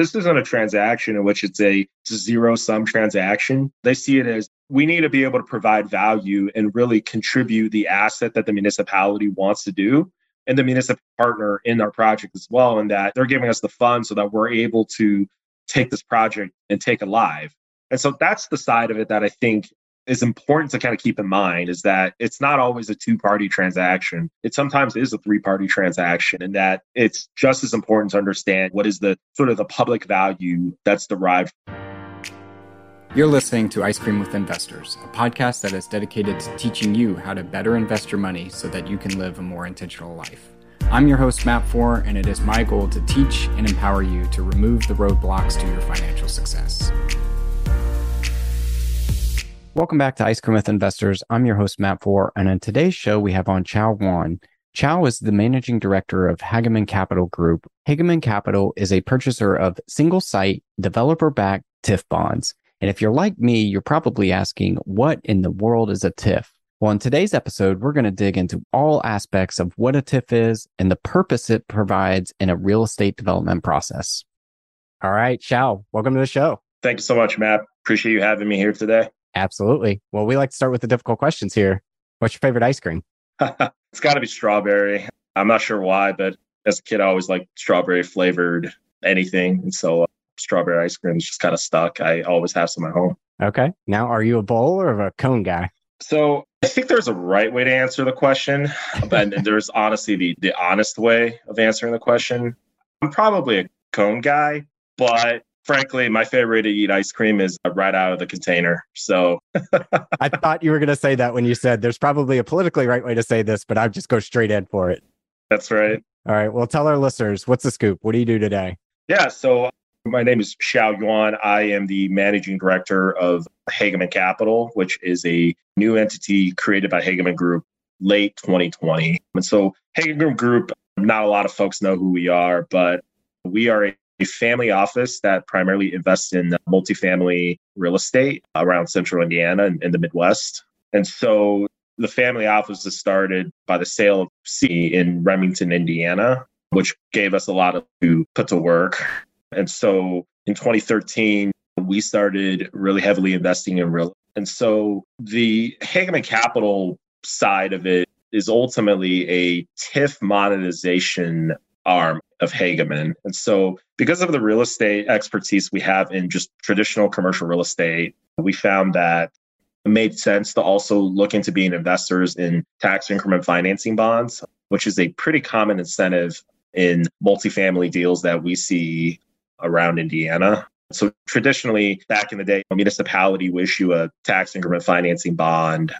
this isn't a transaction in which it's a zero sum transaction. They see it as we need to be able to provide value and really contribute the asset that the municipality wants to do and the municipal partner in our project as well, and that they're giving us the funds so that we're able to take this project and take it live. And so that's the side of it that I think is important to kind of keep in mind is that it's not always a two party transaction. It sometimes is a three party transaction, and that it's just as important to understand what is the sort of the public value that's derived. You're listening to Ice Cream with Investors, a podcast that is dedicated to teaching you how to better invest your money so that you can live a more intentional life. I'm your host, Matt Four, and it is my goal to teach and empower you to remove the roadblocks to your financial success. Welcome back to Ice Cream with Investors. I'm your host, Matt Four, and on today's show, we have on Chow Wan. Chow is the managing director of Hageman Capital Group. Hageman Capital is a purchaser of single site, developer backed TIF bonds. And if you're like me, you're probably asking, what in the world is a TIF? Well, in today's episode, we're going to dig into all aspects of what a TIF is and the purpose it provides in a real estate development process. All right, Chow, welcome to the show. Thank you so much, Matt. Appreciate you having me here today. Absolutely. Well, we like to start with the difficult questions here. What's your favorite ice cream? it's got to be strawberry. I'm not sure why, but as a kid, I always liked strawberry flavored anything. And so uh, strawberry ice cream is just kind of stuck. I always have some at home. Okay. Now, are you a bowl or a cone guy? So I think there's a right way to answer the question, but there's honestly the the honest way of answering the question. I'm probably a cone guy, but frankly, my favorite way to eat ice cream is right out of the container. So I thought you were going to say that when you said there's probably a politically right way to say this, but I'd just go straight in for it. That's right. All right. Well, tell our listeners what's the scoop? What do you do today? Yeah. So my name is Xiao Yuan. I am the managing director of Hageman Capital, which is a new entity created by Hageman Group late 2020. And so, Hageman Group, not a lot of folks know who we are, but we are a a family office that primarily invests in uh, multifamily real estate around central Indiana and in the Midwest. And so the family office was started by the sale of C in Remington, Indiana, which gave us a lot of to put to work. And so in 2013, we started really heavily investing in real. And so the Hageman Capital side of it is ultimately a TIF monetization arm of Hageman. And so, because of the real estate expertise we have in just traditional commercial real estate, we found that it made sense to also look into being investors in tax increment financing bonds, which is a pretty common incentive in multifamily deals that we see around Indiana. So traditionally, back in the day, a municipality would issue a tax increment financing bond,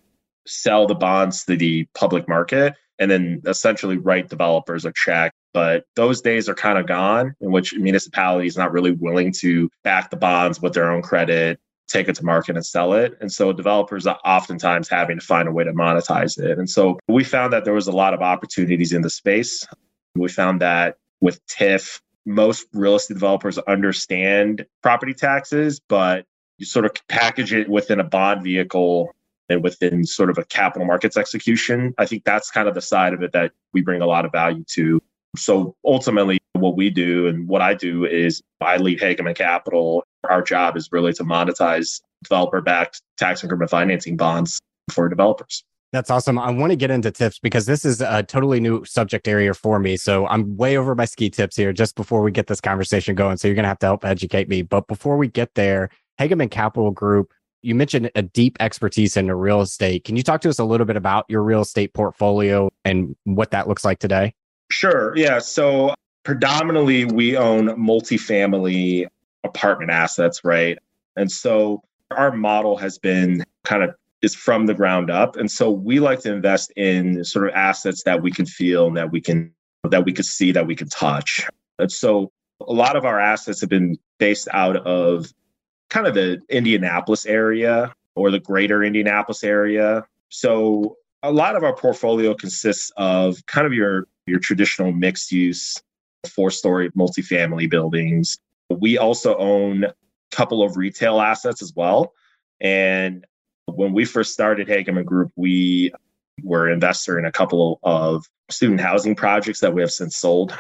sell the bonds to the public market, and then essentially write developers a check but those days are kind of gone in which municipalities not really willing to back the bonds with their own credit take it to market and sell it and so developers are oftentimes having to find a way to monetize it and so we found that there was a lot of opportunities in the space we found that with TIF most real estate developers understand property taxes but you sort of package it within a bond vehicle and within sort of a capital markets execution. I think that's kind of the side of it that we bring a lot of value to. So ultimately, what we do and what I do is I lead Hageman Capital. Our job is really to monetize developer backed tax increment financing bonds for developers. That's awesome. I want to get into TIFs because this is a totally new subject area for me. So I'm way over my ski tips here just before we get this conversation going. So you're going to have to help educate me. But before we get there, Hageman Capital Group, you mentioned a deep expertise in real estate. Can you talk to us a little bit about your real estate portfolio and what that looks like today? Sure. Yeah. So predominantly we own multifamily apartment assets, right? And so our model has been kind of is from the ground up. And so we like to invest in sort of assets that we can feel and that we can that we could see, that we can touch. And so a lot of our assets have been based out of kind of the Indianapolis area or the greater Indianapolis area. So a lot of our portfolio consists of kind of your your traditional mixed use four story multifamily buildings. We also own a couple of retail assets as well. And when we first started Hageman Group, we were investor in a couple of student housing projects that we have since sold.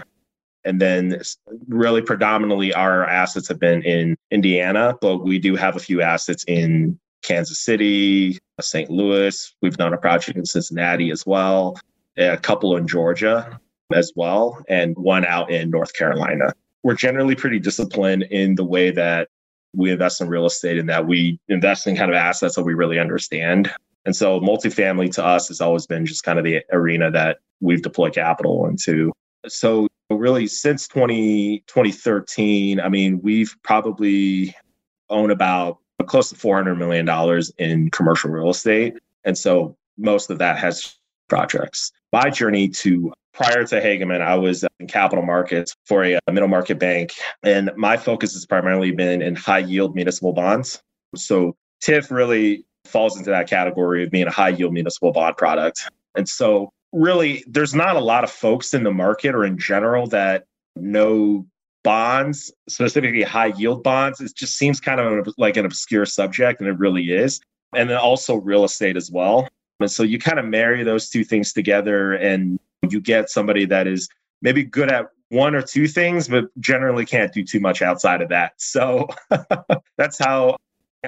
And then really predominantly our assets have been in Indiana, but we do have a few assets in Kansas City, St. Louis. We've done a project in Cincinnati as well, a couple in Georgia as well, and one out in North Carolina. We're generally pretty disciplined in the way that we invest in real estate and that we invest in kind of assets that we really understand. And so multifamily to us has always been just kind of the arena that we've deployed capital into. So really since 20, 2013, I mean, we've probably owned about close to $400 million in commercial real estate. And so most of that has projects. My journey to prior to Hageman, I was in capital markets for a middle market bank. And my focus has primarily been in high yield municipal bonds. So TIF really falls into that category of being a high yield municipal bond product. And so really there's not a lot of folks in the market or in general that know bonds, specifically high yield bonds. It just seems kind of like an obscure subject, and it really is. And then also real estate as well. And so you kind of marry those two things together and you get somebody that is maybe good at one or two things, but generally can't do too much outside of that. So that's how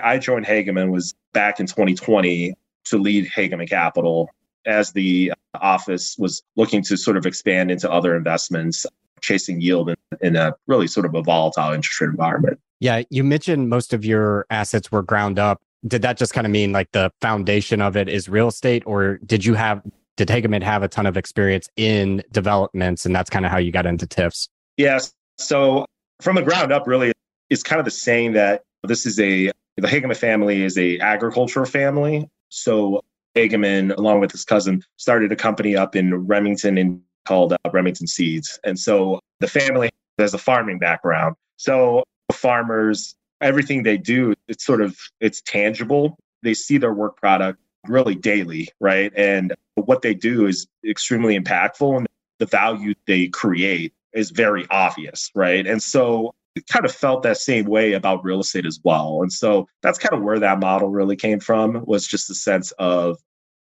I joined Hageman was back in 2020 to lead Hageman Capital as the office was looking to sort of expand into other investments, chasing yield in, in a really sort of a volatile interest rate environment. Yeah, you mentioned most of your assets were ground up. Did that just kind of mean like the foundation of it is real estate, or did you have did Hageman have a ton of experience in developments, and that's kind of how you got into TIFs? Yes. So from the ground up, really, it's kind of the saying that this is a the Hageman family is a agricultural family. So Hageman, along with his cousin, started a company up in Remington in, called uh, Remington Seeds. And so the family has a farming background. So farmers, everything they do, it's sort of it's tangible. They see their work product really daily, right? And what they do is extremely impactful and the value they create is very obvious, right? And so it kind of felt that same way about real estate as well. And so that's kind of where that model really came from was just the sense of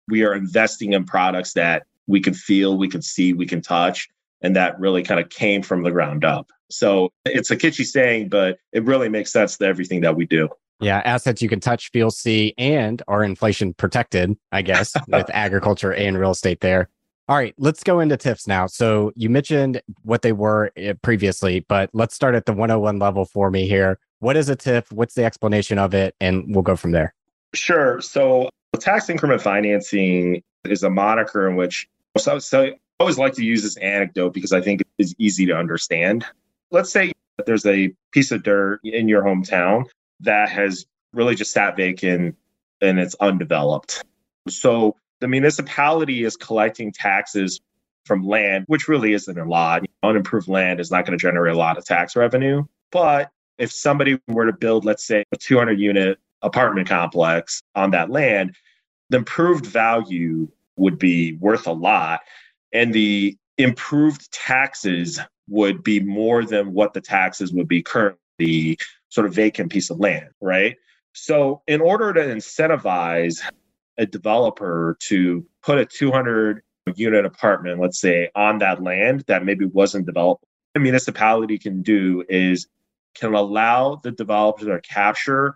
we are investing in products that we can feel, we can see, we can touch. And that really kind of came from the ground up. So it's a kitschy saying, but it really makes sense to everything that we do. Yeah, assets you can touch, feel, see, and are inflation protected, I guess, with agriculture and real estate there. All right, let's go into TIFs now. So you mentioned what they were eh, previously, but let's start at the 101 level for me here. What is a TIF? What's the explanation of it? And we'll go from there. Sure. So tax increment financing is a moniker in which so, so I always like to use this anecdote because I think it's easy to understand. Let's say there's a piece of dirt in your hometown that has really just sat vacant and it's undeveloped. So the municipality is collecting taxes from land, which really isn't a lot. Unimproved land is not going to generate a lot of tax revenue. But if somebody were to build, let's say, a 200 unit apartment complex on that land, the improved value would be worth a lot. And the improved taxes would be more than what the taxes would be currently sort of vacant piece of land, right? So, in order to incentivize a developer to put a 200 unit apartment, let's say, on that land that maybe wasn't developed, a municipality can do is can allow the developer to capture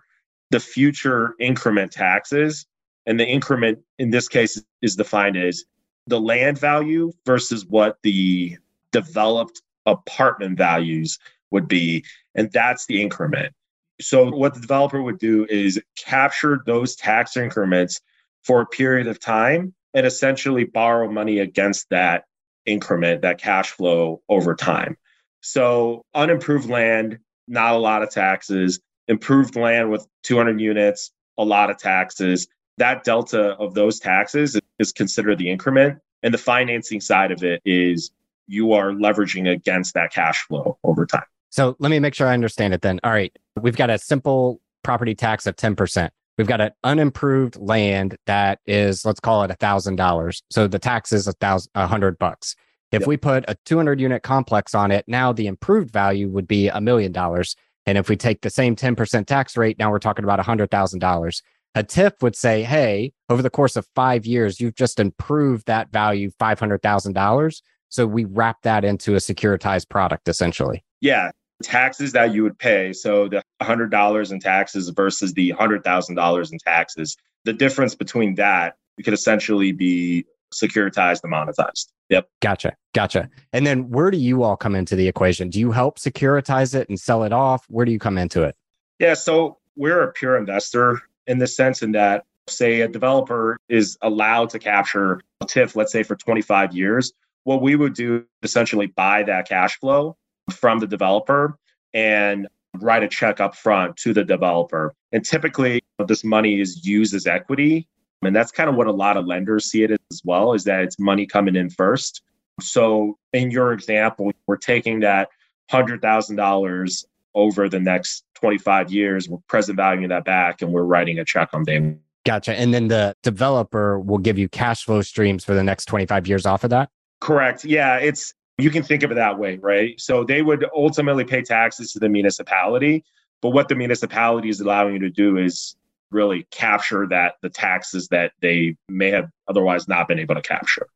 the future increment taxes. And the increment in this case is defined as the land value versus what the developed apartment values would be. And that's the increment. So, what the developer would do is capture those tax increments for a period of time and essentially borrow money against that increment, that cash flow over time. So, unimproved land, not a lot of taxes, improved land with 200 units, a lot of taxes. That delta of those taxes is considered the increment. And the financing side of it is you are leveraging against that cash flow over time. So let me make sure I understand it then. All right. We've got a simple property tax of 10%. We've got an unimproved land that is, let's call it a thousand dollars. So the tax is a thousand, a hundred bucks. If yep. we put a 200 unit complex on it, now the improved value would be a million dollars. And if we take the same 10% tax rate, now we're talking about a hundred thousand dollars. A TIF would say, Hey, over the course of five years, you've just improved that value $500,000. So we wrap that into a securitized product essentially. Yeah. Taxes that you would pay. So the $100 in taxes versus the $100,000 in taxes. The difference between that could essentially be securitized and monetized. Yep. Gotcha. Gotcha. And then where do you all come into the equation? Do you help securitize it and sell it off? Where do you come into it? Yeah. So we're a pure investor in the sense in that say a developer is allowed to capture a TIF, let's say for 25 years, what we would do is essentially buy that cash flow from the developer and write a check up front to the developer. And typically this money is used as equity. And that's kind of what a lot of lenders see it as well, is that it's money coming in first. So in your example, we're taking that $100,000 over the next 25 years, we're present valuing that back and we're writing a check on day Gotcha. And then the developer will give you cash flow streams for the next 25 years off of that? Correct. Yeah. It's, you can think of it that way, right? So they would ultimately pay taxes to the municipality. But what the municipality is allowing you to do is really capture that the taxes that they may have otherwise not been able to capture.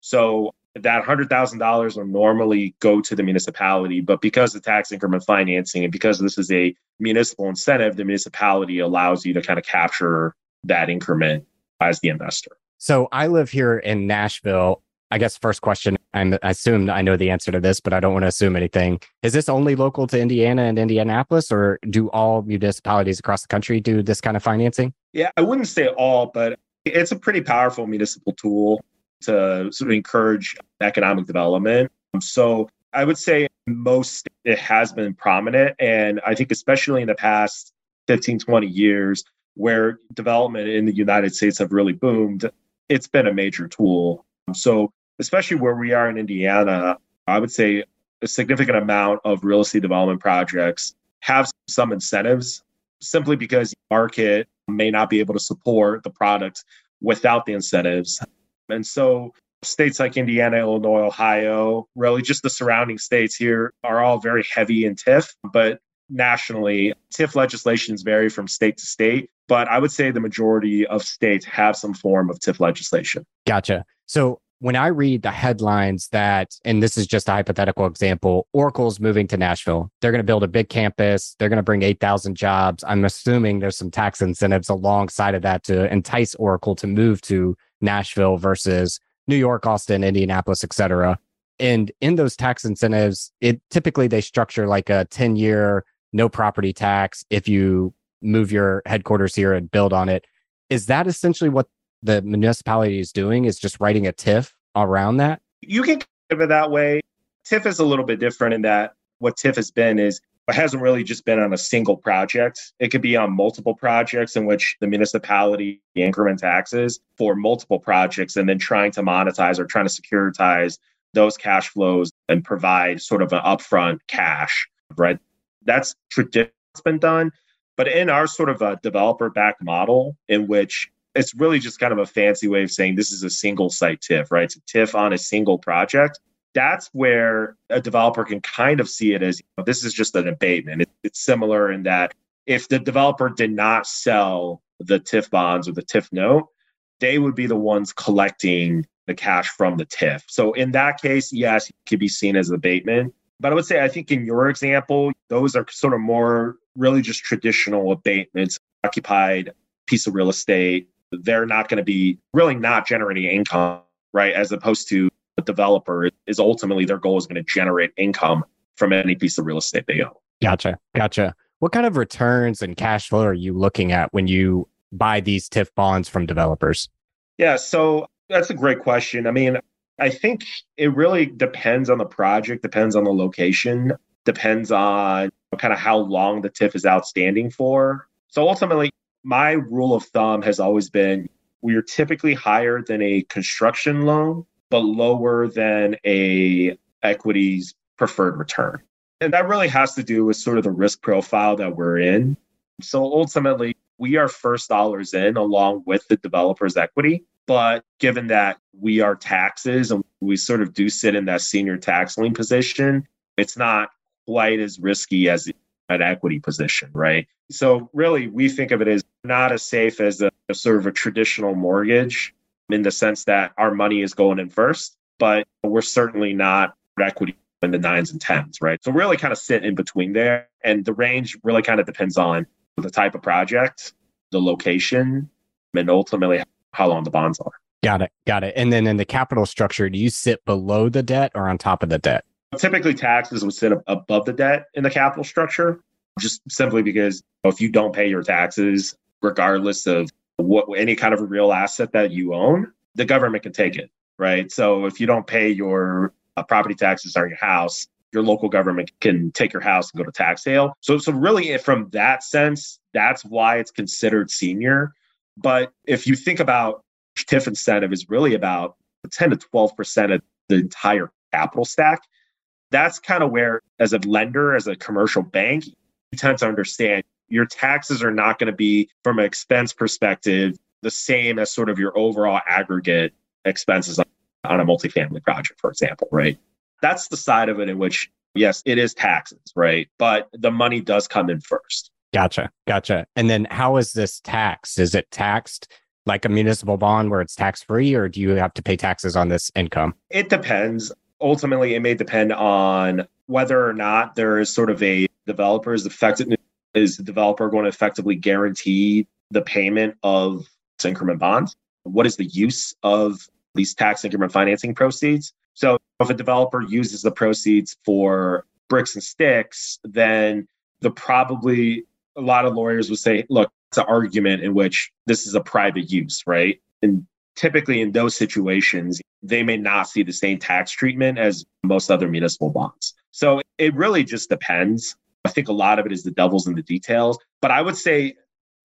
So that $100,000 will normally go to the municipality, but because the tax increment financing and because this is a municipal incentive, the municipality allows you to kind of capture that increment as the investor. So I live here in Nashville. I guess first question, I'm, I assume I know the answer to this, but I don't want to assume anything. Is this only local to Indiana and Indianapolis, or do all municipalities across the country do this kind of financing? Yeah, I wouldn't say all, but it's a pretty powerful municipal tool to sort of encourage economic development. So I would say most it has been prominent. And I think, especially in the past 15, 20 years, where development in the United States have really boomed, it's been a major tool. So, especially where we are in Indiana, I would say a significant amount of real estate development projects have some incentives simply because the market may not be able to support the product without the incentives. And so states like Indiana, Illinois, Ohio, really just the surrounding states here are all very heavy in TIF, but nationally, TIF legislations vary from state to state but I would say the majority of states have some form of TIF legislation. Gotcha. So when I read the headlines that, and this is just a hypothetical example, Oracle's moving to Nashville. They're going to build a big campus. They're going to bring 8,000 jobs. I'm assuming there's some tax incentives alongside of that to entice Oracle to move to Nashville versus New York, Austin, Indianapolis, et cetera. And in those tax incentives, it typically they structure like a 10 year no property tax if you move your headquarters here and build on it. Is that essentially what the municipality is doing? Is just writing a TIF around that? You can think of it that way. TIF is a little bit different in that what TIF has been is it hasn't really just been on a single project. It could be on multiple projects in which the municipality increment taxes for multiple projects and then trying to monetize or trying to securitize those cash flows and provide sort of an upfront cash, right? That's traditionally been done. But in our sort of a developer backed model, in which it's really just kind of a fancy way of saying this is a single site TIF, right? It's a TIF on a single project. That's where a developer can kind of see it as you know, this is just an abatement. It, it's similar in that if the developer did not sell the TIF bonds or the TIF note, they would be the ones collecting the cash from the TIF. So in that case, yes, it could be seen as abatement. But I would say, I think in your example, those are sort of more really just traditional abatements, occupied piece of real estate. They're not going to be really not generating income, right? As opposed to a developer is ultimately their goal is going to generate income from any piece of real estate they own. Gotcha. Gotcha. What kind of returns and cash flow are you looking at when you buy these TIF bonds from developers? Yeah, so that's a great question. I mean, I think it really depends on the project, depends on the location, depends on kind of how long the TIF is outstanding for. So ultimately, my rule of thumb has always been we are typically higher than a construction loan, but lower than a equities preferred return. And that really has to do with sort of the risk profile that we're in. So ultimately, we are first dollars in along with the developer's equity. But given that we are taxes and we sort of do sit in that senior tax lien position, it's not quite as risky as an equity position, right? So really, we think of it as not as safe as a, a sort of a traditional mortgage in the sense that our money is going in first, but we're certainly not equity in the nines and tens, right? So really kind of sit in between there. And the range really kind of depends on the type of project, the location, and ultimately how long the bonds are. Got it. Got it. And then in the capital structure, do you sit below the debt or on top of the debt? Typically, taxes would sit above the debt in the capital structure, just simply because if you don't pay your taxes, regardless of what any kind of a real asset that you own, the government can take it, right? So if you don't pay your uh, property taxes on your house, your local government can take your house and go to tax sale. So, so really, from that sense, that's why it's considered senior. But if you think about TIF incentive is really about 10 to 12% of the entire capital stack. That's kind of where, as a lender, as a commercial bank, you tend to understand your taxes are not going to be, from an expense perspective, the same as sort of your overall aggregate expenses on a multifamily project, for example, right? That's the side of it in which, yes, it is taxes, right? But the money does come in first. Gotcha. Gotcha. And then how is this taxed? Is it taxed like a municipal bond where it's tax free, or do you have to pay taxes on this income? It depends. Ultimately, it may depend on whether or not there is sort of a developer's effective is the developer going to effectively guarantee the payment of increment bonds? What is the use of these tax increment financing proceeds? So if a developer uses the proceeds for bricks and sticks, then the probably a lot of lawyers would say, look, it's an argument in which this is a private use, right? And typically in those situations, they may not see the same tax treatment as most other municipal bonds. So it really just depends. I think a lot of it is the devil's in the details. But I would say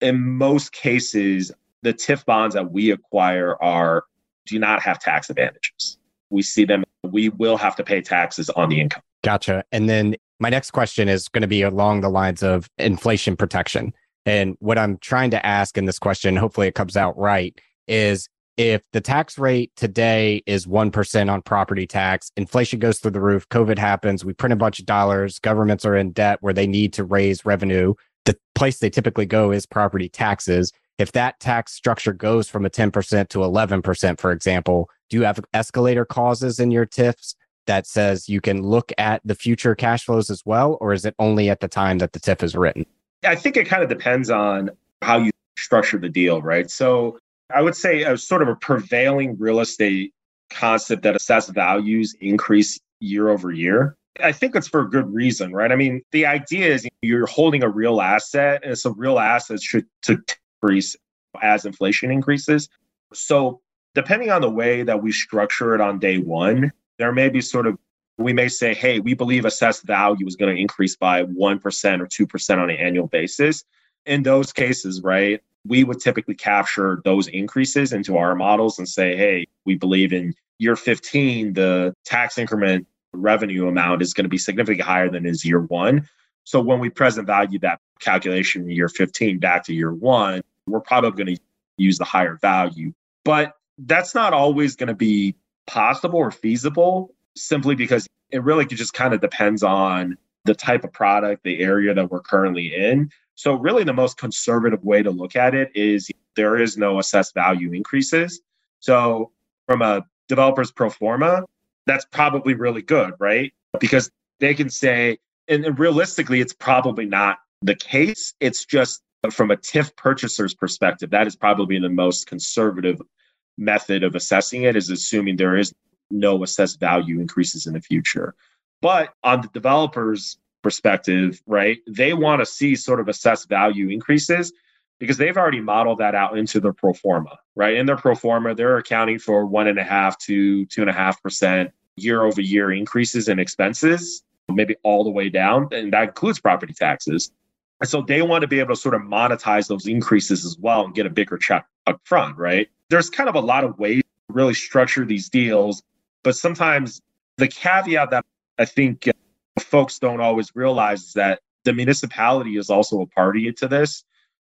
in most cases, the TIF bonds that we acquire are do not have tax advantages. We see them, we will have to pay taxes on the income. Gotcha. And then my next question is going to be along the lines of inflation protection. And what I'm trying to ask in this question, hopefully it comes out right, is if the tax rate today is 1% on property tax, inflation goes through the roof, COVID happens, we print a bunch of dollars, governments are in debt where they need to raise revenue. The place they typically go is property taxes. If that tax structure goes from a 10% to 11%, for example, do you have escalator clauses in your TIFs that says you can look at the future cash flows as well? Or is it only at the time that the TIF is written? I think it kind of depends on how you structure the deal, right? So I would say a sort of a prevailing real estate concept that assessed values increase year over year. I think it's for a good reason, right? I mean, the idea is you're holding a real asset, and so real assets should to increase as inflation increases. So, depending on the way that we structure it on day one, there may be sort of we may say, hey, we believe assessed value is going to increase by 1% or 2% on an annual basis. In those cases, right, we would typically capture those increases into our models and say, hey, we believe in year 15, the tax increment revenue amount is going to be significantly higher than is year one. So when we present value that calculation in year 15 back to year one, we're probably going to use the higher value. But that's not always going to be possible or feasible simply because it really just kind of depends on the type of product, the area that we're currently in. So, really, the most conservative way to look at it is there is no assessed value increases. So, from a developer's pro forma, that's probably really good, right? Because they can say, and, realistically, it's probably not the case. It's just from a TIF purchaser's perspective, that is probably the most conservative method of assessing it, is assuming there is no assessed value increases in the future. But on the developer's perspective, right, they want to see sort of assessed value increases because they've already modeled that out into their pro forma, right? In their pro forma, they're accounting for one and a half to two and a half percent year over year increases in expenses, maybe all the way down. And that includes property taxes. And so they want to be able to sort of monetize those increases as well and get a bigger check up front, right? There's kind of a lot of ways to really structure these deals but sometimes the caveat that I think folks don't always realize is that the municipality is also a party to this.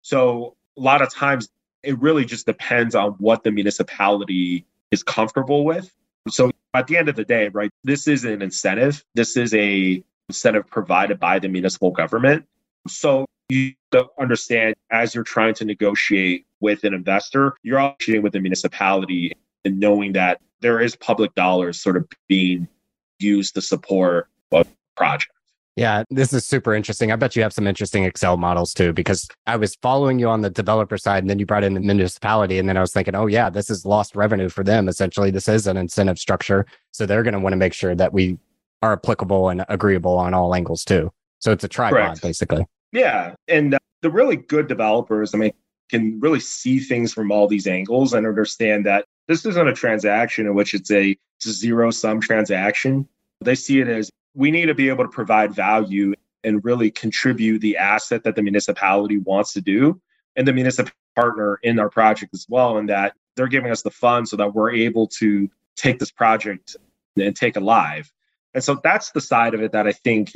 So a lot of times it really just depends on what the municipality is comfortable with. So at the end of the day, right, this is an incentive. This is a incentive provided by the municipal government. So you understand as you're trying to negotiate with an investor, you're negotiating with the municipality and knowing that there is public dollars sort of being used to support project. Yeah, this is super interesting. I bet you have some interesting Excel models too, because I was following you on the developer side and then you brought in the municipality. And then I was thinking, oh, yeah, this is lost revenue for them. Essentially, this is an incentive structure. So they're going to want to make sure that we are applicable and agreeable on all angles too. So it's a tripod, Correct. basically. Yeah. And uh, the really good developers, I mean, can really see things from all these angles and understand that this isn't a transaction in which it's a, it's a zero sum transaction. They see it as we need to be able to provide value and really contribute the asset that the municipality wants to do. And the municipal partner in our project as well and that they're giving us the funds so that we're able to take this project and take it live. And so that's the side of it that i think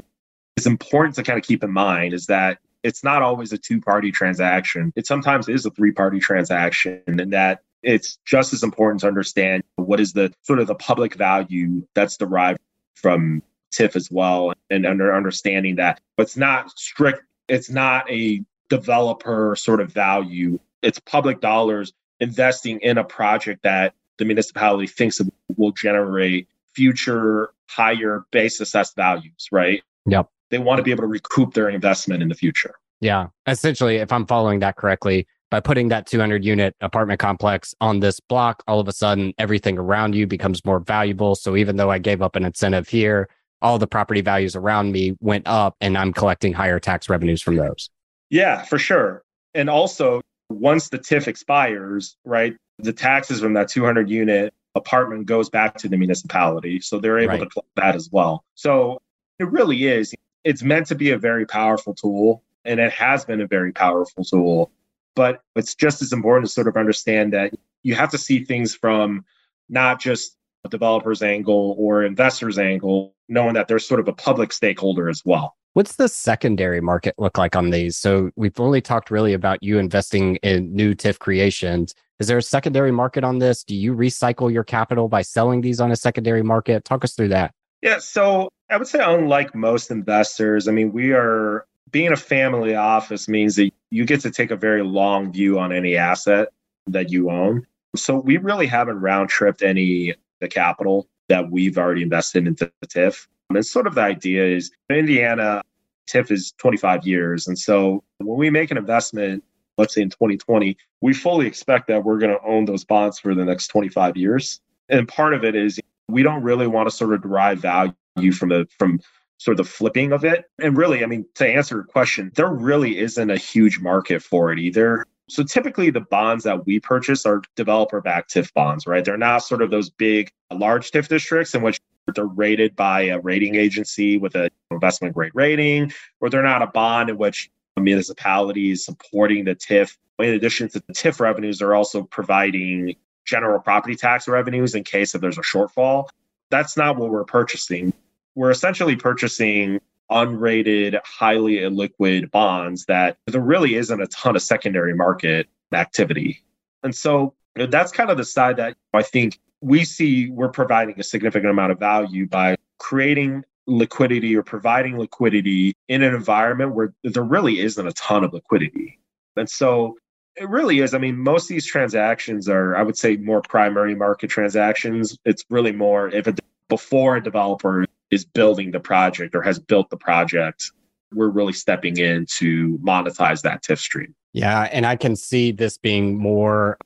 is important to kind of keep in mind is that it's not always a two party transaction. It sometimes is a three party transaction and that it's just as important to understand what is the sort of the public value that's derived from TIF as well, and under understanding that But it's not strict, it's not a developer sort of value. It's public dollars investing in a project that the municipality thinks will generate future higher base assessed values, right? Yep. They want to be able to recoup their investment in the future. Yeah. Essentially, if I'm following that correctly, by putting that 200 unit apartment complex on this block, all of a sudden everything around you becomes more valuable. So even though I gave up an incentive here, all the property values around me went up and I'm collecting higher tax revenues from those. Yeah, for sure. And also, once the TIF expires, right, the taxes from that 200 unit apartment goes back to the municipality. So they're able right. to collect that as well. So it really is. It's meant to be a very powerful tool, and it has been a very powerful tool. But it's just as important to sort of understand that you have to see things from not just developer's angle or investor's angle, knowing that there's sort of a public stakeholder as well. What's the secondary market look like on these? So we've only talked really about you investing in new TIF creations. Is there a secondary market on this? Do you recycle your capital by selling these on a secondary market? Talk us through that. Yeah, so I would say unlike most investors, I mean, we are being a family office means that you get to take a very long view on any asset that you own. So we really haven't round tripped any the capital that we've already invested into the TIF. And sort of the idea is Indiana TIF is 25 years. And so when we make an investment, let's say in 2020, we fully expect that we're going to own those bonds for the next 25 years. And part of it is we don't really want to sort of derive value from the from sort of the flipping of it. And really, I mean, to answer your question, there really isn't a huge market for it either. So typically the bonds that we purchase are developer backed TIF bonds, right? They're not sort of those big, large TIF districts in which they're rated by a rating agency with an investment grade rating, or they're not a bond in which a municipality is supporting the TIF. In addition to the TIF revenues, they're also providing general property tax revenues in case if there's a shortfall. That's not what we're purchasing. We're essentially purchasing unrated, highly illiquid bonds that there really isn't a ton of secondary market activity. And so that's kind of the side that I think we see we're providing a significant amount of value by creating liquidity or providing liquidity in an environment where there really isn't a ton of liquidity. And so it really is. I mean, most of these transactions are, I would say, more primary market transactions. It's really more if it before a developer is building the project or has built the project, we're really stepping in to monetize that TIF stream. Yeah. And I can see this being more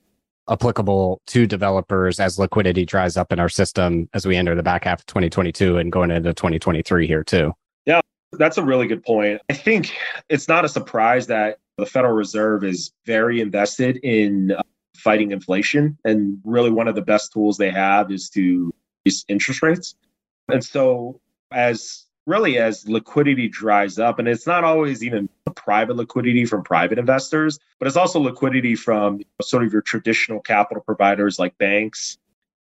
applicable to developers as liquidity dries up in our system as we enter the back half of 2022 and going into 2023 here too. Yeah, that's a really good point. I think it's not a surprise that the Federal Reserve is very invested in uh, fighting inflation. And really, one of the best tools they have is to increase interest rates. And so, as really as liquidity dries up, and it's not always even private liquidity from private investors, but it's also liquidity from sort of your traditional capital providers like banks.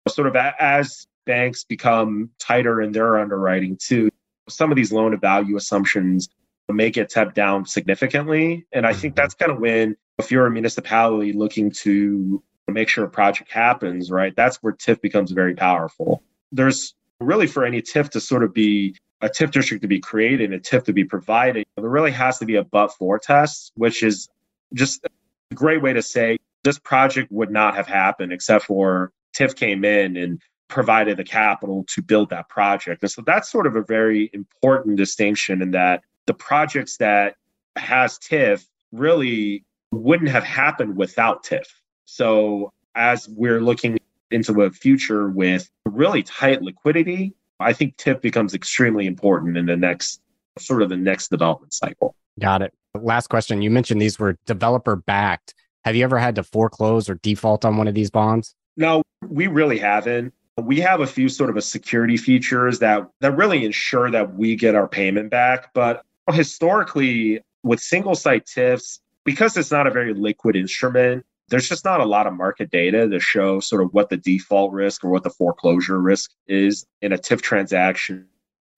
Sort of as banks become tighter in their underwriting too, some of these loan to value assumptions may get tapped down significantly. And I think mm-hmm. that's kind of when, if you're a municipality looking to make sure a project happens, right, that's where TIF becomes very powerful. There's really for any TIF to sort of be a TIF district to be created, a TIF to be provided, there really has to be a but for test, which is just a great way to say this project would not have happened except for TIF came in and provided the capital to build that project. And so that's sort of a very important distinction in that the projects that has TIF really wouldn't have happened without TIF. So as we're looking into a future with really tight liquidity, I think TIF becomes extremely important in the next sort of the next development cycle. Got it. Last question. You mentioned these were developer backed. Have you ever had to foreclose or default on one of these bonds? No, we really haven't. We have a few sort of a security features that that really ensure that we get our payment back, but historically with single site TIFs because it's not a very liquid instrument, there's just not a lot of market data to show sort of what the default risk or what the foreclosure risk is in a TIF transaction.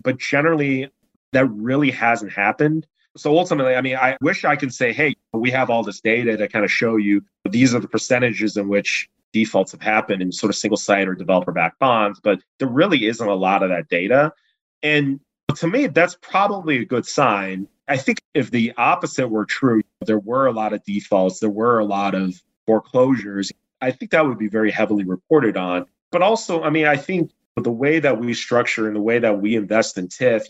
But generally, that really hasn't happened. So ultimately, I mean, I wish I could say, hey, we have all this data to kind of show you these are the percentages in which defaults have happened in sort of single site or developer backed bonds, but there really isn't a lot of that data. And to me, that's probably a good sign. I think if the opposite were true, there were a lot of defaults, there were a lot of foreclosures, I think that would be very heavily reported on. But also, I mean, I think the way that we structure and the way that we invest in TIF,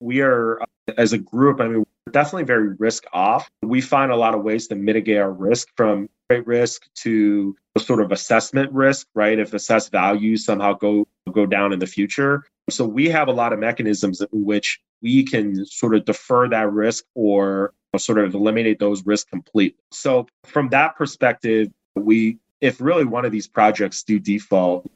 we are, uh, as a group, I mean, definitely very risk off. We find a lot of ways to mitigate our risk from rate risk to sort of assessment risk, right? If assessed values somehow go go down in the future. So we have a lot of mechanisms in which we can sort of defer that risk or sort of eliminate those risks completely. So from that perspective, we if really one of these projects do default,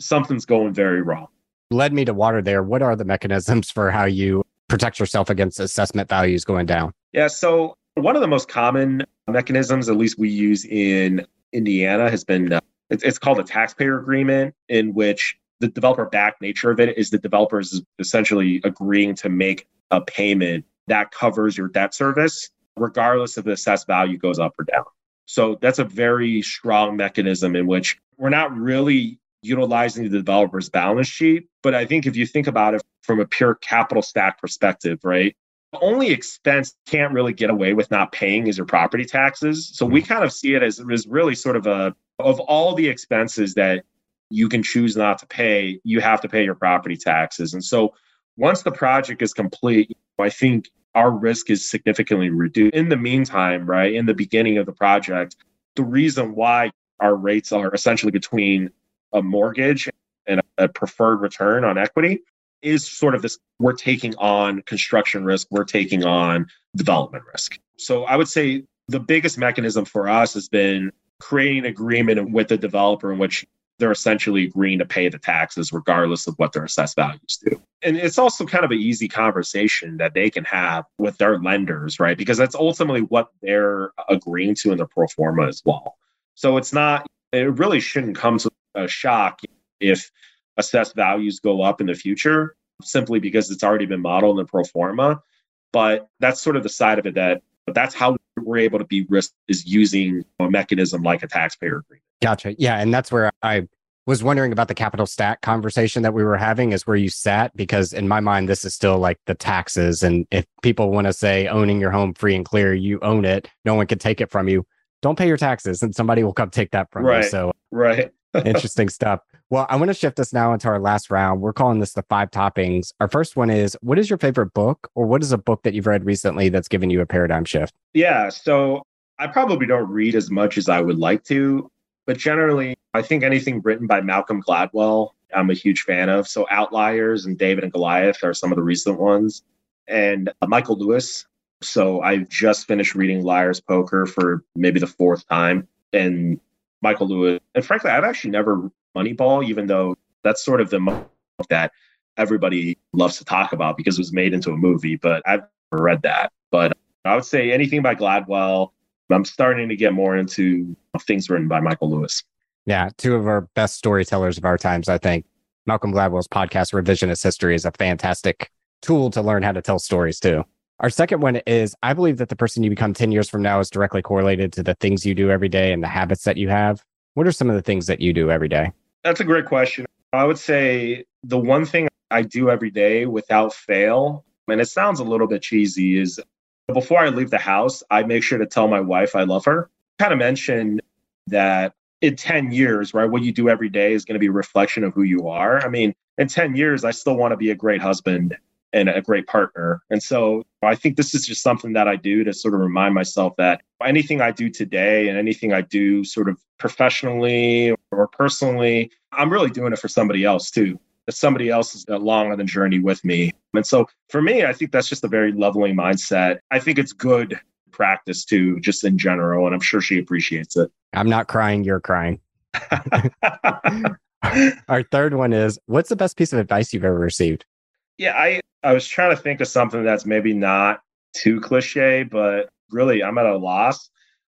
something's going very wrong. Led me to water there. What are the mechanisms for how you protect yourself against assessment values going down? Yeah, so one of the most common mechanisms, at least we use in Indiana, has been uh, it's, it's called a taxpayer agreement, in which the developer back nature of it is the developers is essentially agreeing to make a payment that covers your debt service, regardless if the assessed value goes up or down. So that's a very strong mechanism in which we're not really utilizing the developer's balance sheet. But I think if you think about it from a pure capital stack perspective, right? The only expense can't really get away with not paying is your property taxes. So we kind of see it as, as really sort of a of all the expenses that you can choose not to pay, you have to pay your property taxes. And so once the project is complete, I think our risk is significantly reduced. In the meantime, right, in the beginning of the project, the reason why our rates are essentially between a mortgage and a preferred return on equity is sort of this we're taking on construction risk, we're taking on development risk. So I would say the biggest mechanism for us has been creating an agreement with the developer in which they're essentially agreeing to pay the taxes regardless of what their assessed values do. And it's also kind of an easy conversation that they can have with their lenders, right? Because that's ultimately what they're agreeing to in their pro forma as well. So it's not, it really shouldn't come to a shock if assessed values go up in the future simply because it's already been modeled in the pro forma. But that's sort of the side of it that that's how we're able to be risk is using a mechanism like a taxpayer agreement. Gotcha. Yeah. And that's where I was wondering about the capital stack conversation that we were having is where you sat because in my mind this is still like the taxes and if people want to say owning your home free and clear you own it no one can take it from you don't pay your taxes and somebody will come take that from right. you so uh, right interesting stuff well i want to shift us now into our last round we're calling this the five toppings our first one is what is your favorite book or what is a book that you've read recently that's given you a paradigm shift yeah so i probably don't read as much as i would like to but generally, I think anything written by Malcolm Gladwell, I'm a huge fan of. So Outliers and David and Goliath are some of the recent ones. And uh, Michael Lewis. So I just finished reading Liar's Poker for maybe the fourth time. And Michael Lewis. And frankly, I've actually never Moneyball, even though that's sort of the that everybody loves to talk about because it was made into a movie, but I've never read that. But I would say anything by Gladwell, I'm starting to get more into things written by Michael Lewis. Yeah, two of our best storytellers of our times, I think. Malcolm Gladwell's podcast, Revisionist History, is a fantastic tool to learn how to tell stories too. Our second one is I believe that the person you become 10 years from now is directly correlated to the things you do every day and the habits that you have. What are some of the things that you do every day? That's a great question. I would say the one thing I do every day without fail, and it sounds a little bit cheesy, is before I leave the house, I make sure to tell my wife I love her. Kind of mention that in 10 years, right, what you do every day is going to be a reflection of who you are. I mean, in 10 years, I still want to be a great husband and a great partner. And so I think this is just something that I do to sort of remind myself that anything I do today and anything I do sort of professionally or personally, I'm really doing it for somebody else too. That somebody else is along on the journey with me. And so for me, I think that's just a very leveling mindset. I think it's good practice too, just in general. And I'm sure she appreciates it. I'm not crying, you're crying. Our third one is what's the best piece of advice you've ever received? Yeah, I, I was trying to think of something that's maybe not too cliche, but really I'm at a loss.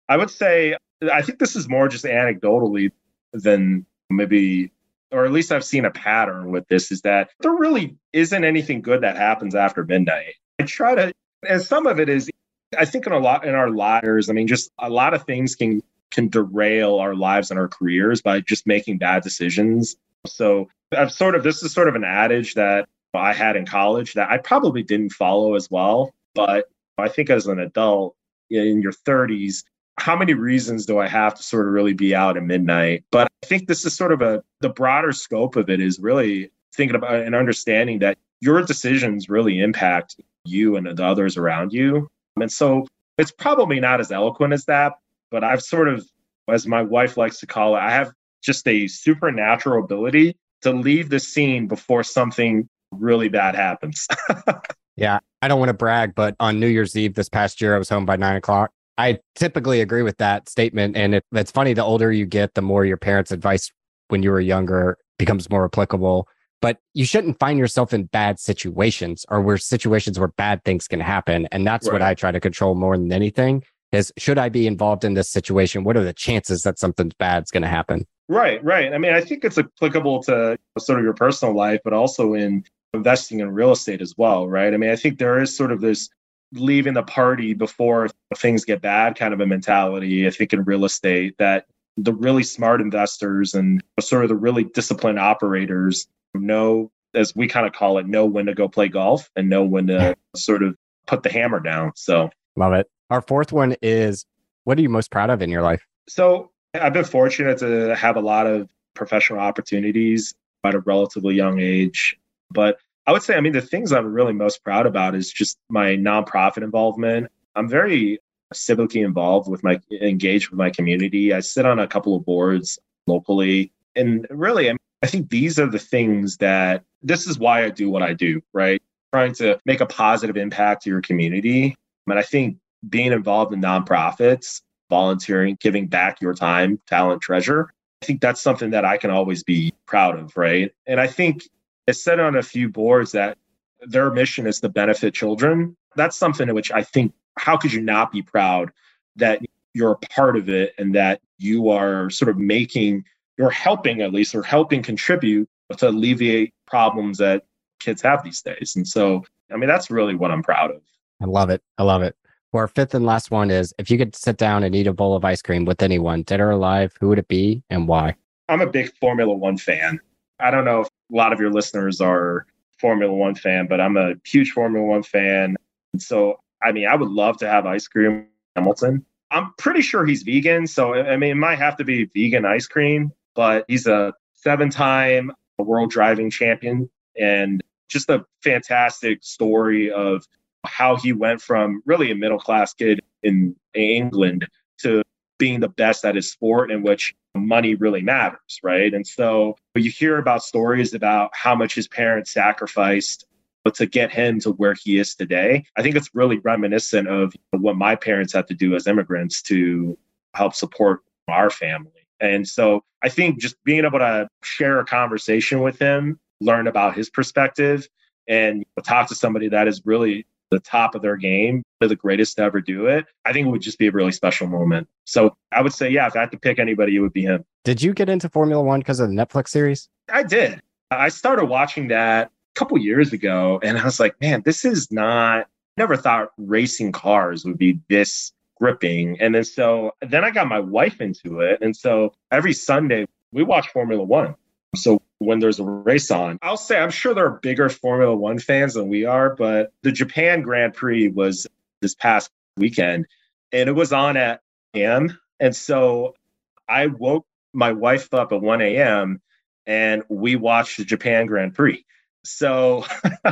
I would say I think this is more just anecdotally than maybe or at least I've seen a pattern with this is that there really isn't anything good that happens after midnight. I try to and some of it is I think in a lot in our lives, I mean just a lot of things can can derail our lives and our careers by just making bad decisions. So I've sort of this is sort of an adage that I had in college that I probably didn't follow as well. But I think as an adult in your 30s, how many reasons do I have to sort of really be out at midnight? But I think this is sort of a the broader scope of it is really thinking about and understanding that your decisions really impact you and the others around you. And so it's probably not as eloquent as that, but I've sort of, as my wife likes to call it, I have just a supernatural ability to leave the scene before something really bad happens. yeah. I don't want to brag, but on New Year's Eve this past year, I was home by nine o'clock. I typically agree with that statement. And it, it's funny, the older you get, the more your parents' advice when you were younger becomes more applicable. But you shouldn't find yourself in bad situations or where situations where bad things can happen. And that's right. what I try to control more than anything is should I be involved in this situation? What are the chances that something bad's going to happen? Right, right. I mean, I think it's applicable to sort of your personal life, but also in investing in real estate as well, right? I mean, I think there is sort of this leaving the party before things get bad kind of a mentality, I think, in real estate that the really smart investors and sort of the really disciplined operators know, as we kind of call it, know when to go play golf and know when to sort of put the hammer down. So, love it. Our fourth one is what are you most proud of in your life? So, I've been fortunate to have a lot of professional opportunities at a relatively young age. But I would say, I mean, the things I'm really most proud about is just my nonprofit involvement. I'm very civically involved with my engaged with my community. I sit on a couple of boards locally. And really, I, mean, I think these are the things that this is why I do what I do, right? Trying to make a positive impact to your community. And I think being involved in nonprofits, volunteering, giving back your time, talent, treasure, I think that's something that I can always be proud of, right? And I think it's said on a few boards that their mission is to benefit children. That's something in which I think, how could you not be proud that you're a part of it and that you are sort of making, you're helping at least, or helping contribute to alleviate problems that kids have these days. And so, I mean, that's really what I'm proud of. I love it. I love it. Well, our fifth and last one is if you could sit down and eat a bowl of ice cream with anyone, dead or alive, who would it be and why? I'm a big Formula One fan. I don't know if a lot of your listeners are Formula One fan, but I'm a huge Formula One fan. So, I mean, I would love to have ice cream Hamilton. I'm pretty sure he's vegan. So, I mean, it might have to be vegan ice cream, but he's a seven time world driving champion and just a fantastic story of how he went from really a middle class kid in England to being the best at his sport in which money really matters, right? And so you hear about stories about how much his parents sacrificed to get him to where he is today. I think it's really reminiscent of what my parents had to do as immigrants to help support our family. And so I think just being able to share a conversation with him, learn about his perspective, and talk to somebody that is really the top of their game, the greatest to ever do it, I think it would just be a really special moment. So I would say, yeah, if I had to pick anybody, it would be him. Did you get into Formula One because of the Netflix series? I did. I started watching that a couple years ago and I was like, man, this is not, never thought racing cars would be this gripping. And then so then I got my wife into it. And so every Sunday we watch Formula One. So when there's a race on, I'll say I'm sure there are bigger Formula One fans than we are, but the Japan Grand Prix was this past weekend and it was on at AM. And so I woke my wife up at 1 a.m. and we watched the Japan Grand Prix. So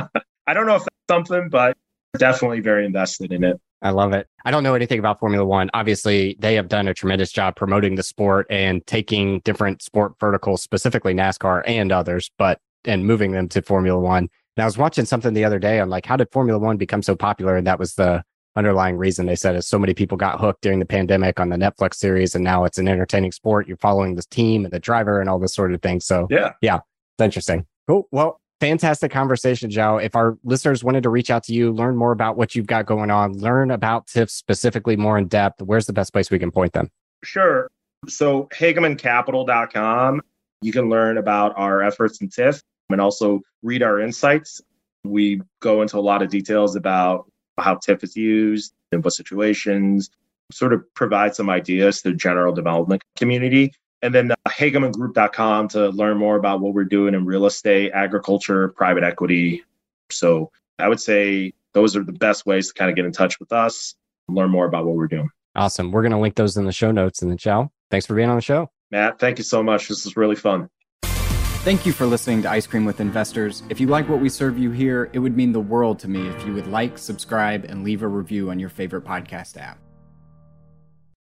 I don't know if that's something, but definitely very invested in it. I love it. I don't know anything about Formula One. Obviously, they have done a tremendous job promoting the sport and taking different sport verticals, specifically NASCAR and others, but and moving them to Formula One. And I was watching something the other day on like, how did Formula One become so popular? And that was the underlying reason they said is so many people got hooked during the pandemic on the Netflix series. And now it's an entertaining sport. You're following this team and the driver and all this sort of thing. So yeah, yeah, it's interesting. Cool. Well, fantastic conversation, Joe. If our listeners wanted to reach out to you, learn more about what you've got going on, learn about TIF specifically more in depth, where's the best place we can point them? Sure. So hagemancapital.com, you can learn about our efforts in TIF and also read our insights. We go into a lot of details about how TIF is used, in what situations, sort of provide some ideas to the general development community. And then uh, HagemanGroup.com to learn more about what we're doing in real estate, agriculture, private equity. So I would say those are the best ways to kind of get in touch with us, learn more about what we're doing. Awesome. We're going to link those in the show notes. And then, Chow, thanks for being on the show. Matt, thank you so much. This was really fun. Thank you for listening to Ice Cream with Investors. If you like what we serve you here, it would mean the world to me if you would like, subscribe, and leave a review on your favorite podcast app.